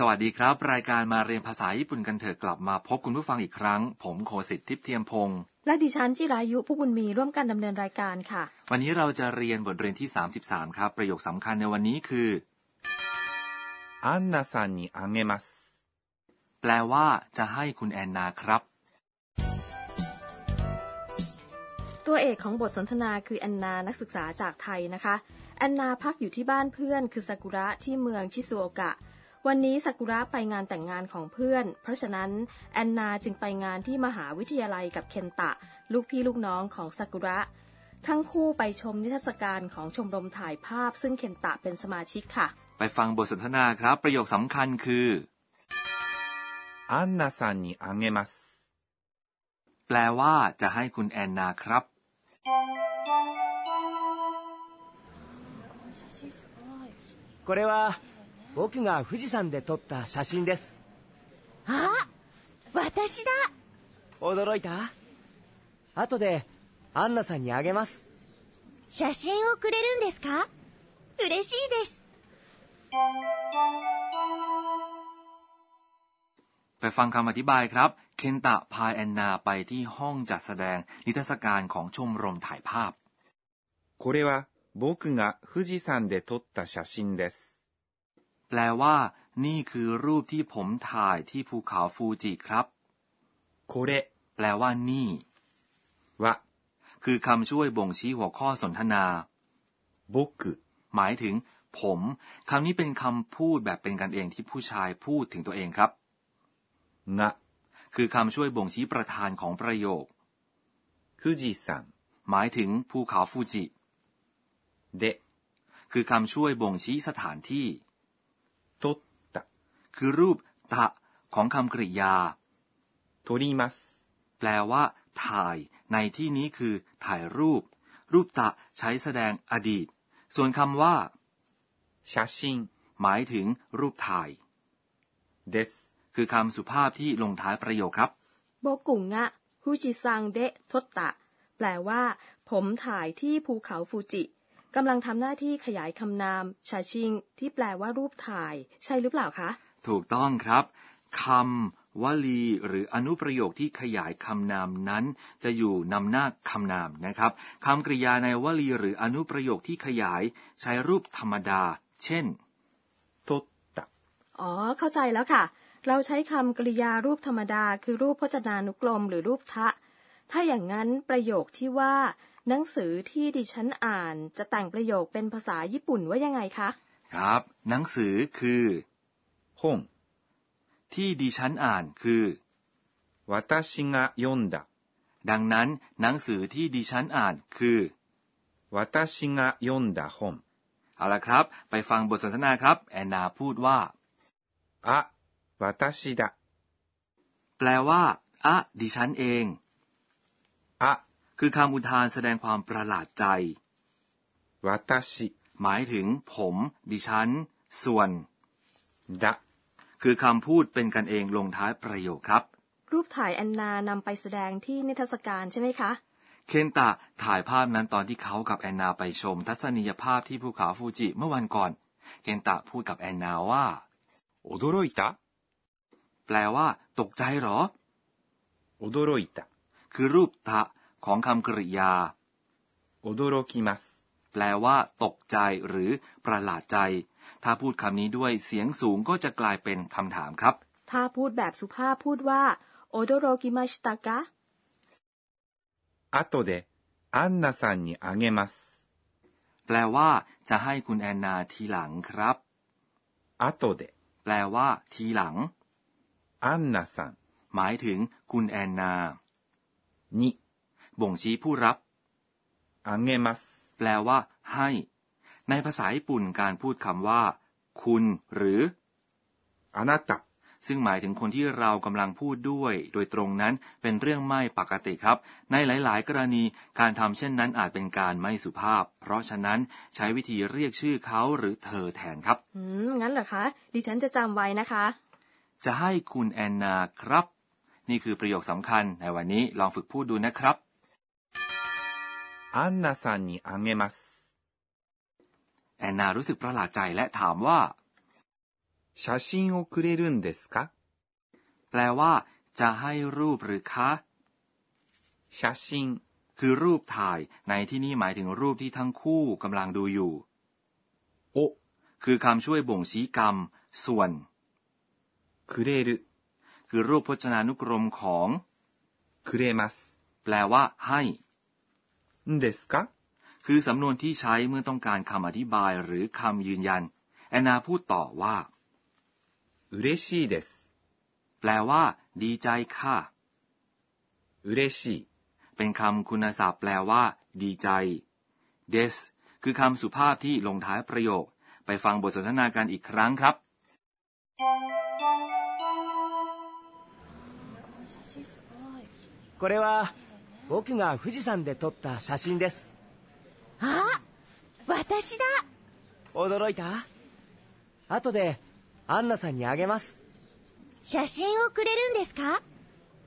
สวัสดีครับ รายการมาเรียนภาษาญี่ปุ่นกันเถอะกลับมาพบคุณผู้ฟังอีกครั้ง ผมโคสิทธิ์ทิพย์เทียมพงศ์และดิฉันจิรายุผู้บุญมีร่วมกันดำเนินรายการค่ะ วันนี้เราจะเรียนบทเรียนที่ 33 ครับ ประโยคสำคัญในวันนี้คืออันนาซันนิอังเงมัสแปลว่าจะให้คุณแอนนาครับ ตัวเอกของบทสนทนาคือแอนนานักศึกษาจากไทยนะคะแอนนาพักอยู่ที่บ้านเพื่อนคือซากุระที่เมืองชิซูโอกะ วันนี้ซากุระไปงานแต่งงานของเพื่อน เพราะฉะนั้นแอนนาจึงไปงานที่มหาวิทยาลัยกับเคนตะ ลูกพี่ลูกน้องของซากุระ ทั้งคู่ไปชมนิทรรศการของชมรมถ่ายภาพ ซึ่งเคนตะเป็นสมาชิกค่ะ ไปฟังบทสนทนาครับ ประโยคสำคัญคือ アンナさんにあげます。 แปลว่าจะให้คุณแอนนาครับ これは 僕が富士山で撮った写真ですあ私だ驚いた後でアンナさんにあげます写真をくれるんですか嬉しいです ไปฟังคำอธิบายครับ เคนตะพาแอนนาไปที่ห้องจัดแสดงนิทรรศการของชมรมถ่ายภาพ これは僕が富士山で撮った写真です。 แปลว่า นี่คือรูปที่ผมถ่ายที่ภูเขาฟูจิครับโคเれแปลว่า นี่วะคือคำช่วยบ่งชี้หัวข้อสนทนาบุกหมายถึง ผมคำนี้เป็นคำพูดแบบเป็นกันเองที่ผู้ชายพูดถึงตัวเองครับงะคือคำช่วยบ่งชี้ประธานของประโยคฟูจิซังหมายถึงภูเขาฟูจิเดคือคำช่วยบ่งชี้สถานที่ คือรูปตะของคำกริยาโทริมัสแปลว่า ถ่าย ในที่นี้คือ ถ่ายรูป รูปตะใช้แสดงอดีต ส่วนคำว่าชาชิงหมายถึงรูปถ่ายเดสคือคำสุภาพที่ลงท้ายประโยคครับโบกุงะฮูจิซังเดะทตตะ แปลว่า ผมถ่ายที่ภูเขาฟูจิกำลังทำหน้าที่ขยายคำนามชาชิง ที่แปลว่ารูปถ่าย ใช่หรือเปล่าคะ ถูกต้องครับคำวลีหรืออนุประโยคที่ขยายคำนามนั้น จะอยู่นำหน้าคำนามนะครับคำกริยาในวลีหรืออนุประโยคที่ขยายใช้รูปธรรมดา เช่นทุตักอ๋อ เข้าใจแล้วค่ะ เราใช้คำกริยารูปธรรมดา คือรูปพจนานุกรมหรือรูปทะ ถ้าอย่างนั้นประโยคที่ว่า หนังสือที่ดิฉันอ่าน จะแต่งประโยคเป็นภาษาญี่ปุ่นว่ายังไงคะ ครับ หนังสือคือ 本。 ที่ดิฉันอ่านคือ 私が読んだ。 ดังนั้น หนังสือที่ดิฉันอ่านคือ 私が読んだ本。 เอาละครับ ไปฟังบทสนทนาครับ แอนนาพูดว่า あ、私だ。 แปลว่าอะดิฉันเอง あ、 คือคำอุทานแสดงความประหลาดใจ 私 หมายถึง ผม ดิฉัน ส่วน だ。 คือคำพูดเป็นกันเองลงท้ายประโยคครับ รูปถ่ายแอนนานำไปแสดงที่นิทรรศการใช่ไหมคะ เคนตะถ่ายภาพนั้นตอนที่เขากับแอนนาไปชม ทัศนียภาพที่ภูเขาฟูจิเมื่อวันก่อน เคนตะพูดกับแอนนาว่าโอโดโรอิตะแปลว่า ตกใจหรอโอโดโรอิตะคือรูปตะของคำกริยาโอโดโรคิมัสแปลว่า ตกใจหรือประหลาดใจ ถ้าพูดคำนี้ด้วยเสียงสูงก็จะกลายเป็นคำถามครับ ถ้าพูดแบบสุภาพพูดว่าโอโดโรกิมาชิตากะ 後でアンナさんにあげます。 แปลว่า จะให้คุณแอนนาทีหลังครับ 後で แปลว่า ทีหลัง アンナさん หมายถึง คุณแอนนา に บ่งชี้ผู้รับ あげます。 แปลว่า ให้ ในภาษาญี่ปุ่นการพูดคำว่า คุณหรืออานาตะซึ่งหมายถึงคนที่เรากำลังพูดด้วย โดยตรงนั้นเป็นเรื่องไม่ปกติครับ ในหลาย ๆ กรณีการทำเช่นนั้นอาจเป็นการไม่สุภาพ เพราะฉะนั้นใช้วิธีเรียกชื่อเขาหรือเธอแทนครับ อืม งั้นเหรอคะ ดิฉันจะจำไว้นะคะ จะให้คุณแอนนาครับ นี่คือประโยคสำคัญในวันนี้ลองฝึกพูดดูนะครับอันนาซันนิอังเงมัส อนนารู้สึกประหลาดใจและถามว่า 写真をくれるんですか แปลว่า จะให้รูปหรือคะ 写真 คือรูปถ่าย ในที่นี้หมายถึงรูปที่ทั้งคู่กำลังดูอยู่ を คือคำช่วยบ่งชี้กรรม ส่วน くれる คือรูปพจนานุกรมของ くれます แปลว่า ให้ んですか คือสำนวนที่ใช้เมื่อต้องการคำอธิบายหรือคำยืนยัน แอนนาพูดต่อว่า 嬉しいです แปลว่า ดีใจค่ะ 嬉しい เป็นคำคุณศัพท์แปลว่า ดีใจ des คือคำสุภาพที่ลงท้ายประโยค ไปฟังบทสนทนากันอีกครั้งครับ これは僕が富士山で撮った写真です あ私だ驚いた後でアンナさんにあげます写真をくれるんですか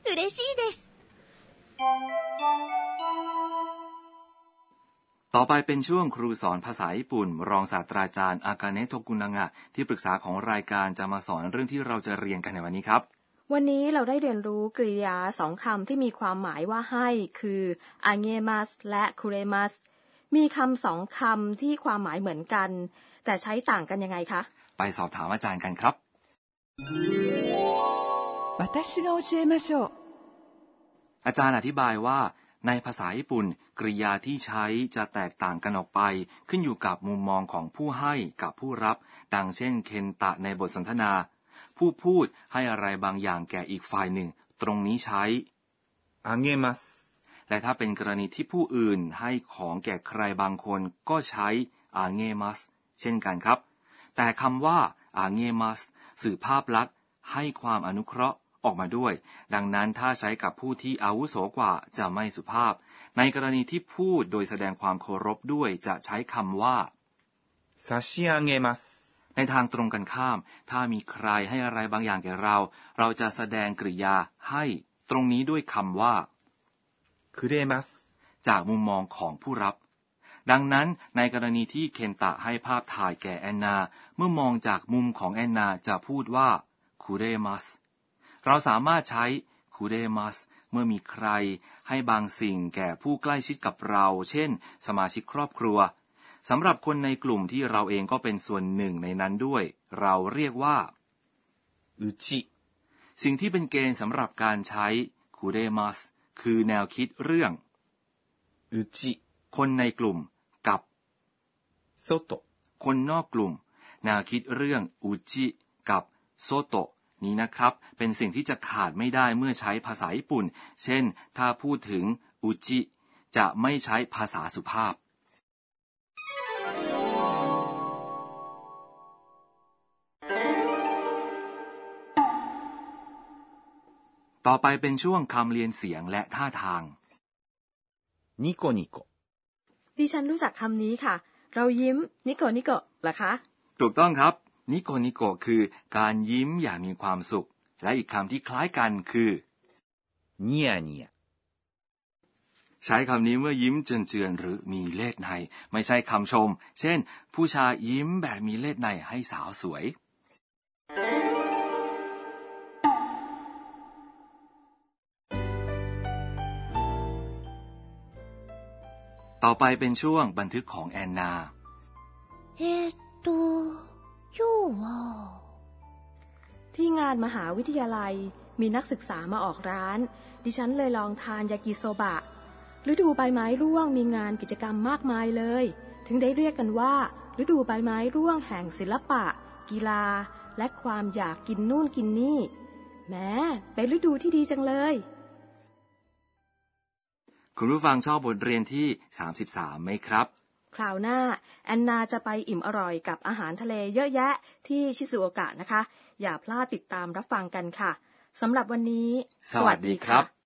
嬉しいです ต่อไปเป็นช่วงครูสอนภาษาญี่ปุ่น รองศาสตราจารย์อากาเนะโทกุนางะที่ปรึกษาของรายการจะมาสอนเรื่องที่เราจะเรียนกันในวันนี้ครับ วันนี้เราได้เรียนรู้กริยาสองคำที่มีความหมายว่าให้ คืออาเงมัสและคุเรมัส มีคำสองคำที่ความหมายเหมือนกัน แต่ใช้ต่างกันยังไงคะ ไปสอบถามอาจารย์กันครับอาจารย์อธิบายว่าในภาษาญี่ปุ่น กริยาที่ใช้จะแตกต่างกันออกไป ขึ้นอยู่กับมุมมองของผู้ให้กับผู้รับ ดังเช่นเคนตะในบทสนทนา ผู้พูดให้อะไรบางอย่างแก่อีกฝ่ายหนึ่ง ตรงนี้ใช้あげます และถ้าเป็นกรณีที่ผู้อื่นให้ของแก่ใครบางคนก็ใช้อาเงมัสเช่นกันครับ แต่คำว่าอาเงมัสสื่อภาพลักษณ์ ให้ความอนุเคราะห์ออกมาด้วย ดังนั้นถ้าใช้กับผู้ที่อาวุโสกว่าจะไม่สุภาพ ในกรณีที่พูดโดยแสดงความเคารพด้วยจะใช้คำว่าซาชิอาเงมัสในทางตรงกันข้าม ถ้ามีใครให้อะไรบางอย่างแก่เรา เราจะแสดงกริยาให้ตรงนี้ด้วยคำว่า คือเจากมุมมองของผู้รับ ดังนั้นในกรณีที่เคนตะให้ภาพถ่ายแก่แอนนา เมื่อมองจากมุมของแอนนาจะพูดว่าคูเรมัสเราสามารถใช้คูเรมัสเมื่อมีใครให้บางสิ่งแก่ผู้ใกล้ชิดกับเรา เช่น สมาชิกครอบครัวสำหรับคนในกลุ่มที่เราเองก็เป็นส่วนหนึ่งในนั้นด้วย เราเรียกว่าอุจิสิ่งที่เป็นเกณฑ์สำหรับการใช้คูเรมัส คือแนวคิดเรื่องอุจิคนในกลุ่มกับโซโตคนนอกกลุ่ม แนวคิดเรื่องอุจิกับโซโตนี้นะครับ เป็นสิ่งที่จะขาดไม่ได้เมื่อใช้ภาษาญี่ปุ่น เช่น ถ้าพูดถึงอุจิจะไม่ใช้ภาษาสุภาพ ต่อไปเป็นช่วงคำเรียนเสียงและท่าทางนิโกนิโกดิฉันรู้จักคำนี้ค่ะ เรายิ้ม ニコニコ เหรอคะ ถูกต้องครับ ニコニコ คือการยิ้มอย่างมีความสุข และอีกคำที่คล้ายกันคือ ニヤニヤ ใช้คำนี้เมื่อยิ้มเจื่อนหรือมีเลศนัย ไม่ใช่คำชม เช่น ผู้ชายยิ้มแบบมีเลศนัยให้สาวสวย ต่อไปเป็นช่วงบันทึกของแอนนา เอตโตยูวที่งานมหาวิทยาลัยมีนักศึกษามาออกร้าน ดิฉันเลยลองทานยากิโซบะ ฤดูใบไม้ร่วงมีงานกิจกรรมมากมายเลย ถึงได้เรียกกันว่า ฤดูใบไม้ร่วงแห่งศิลปะ กีฬา และความอยากกินนู่นกินนี่แม้เป็นฤดูที่ดีจังเลย คุณผู้ฟังชอบบทเรียนที่ 33 ไหมครับ คราวหน้า แอนนาจะไปอิ่มอร่อยกับอาหารทะเลเยอะแยะที่ชิซูโอกะนะคะ อย่าพลาดติดตามรับฟังกันค่ะสำหรับวันนี้ สวัสดีครับ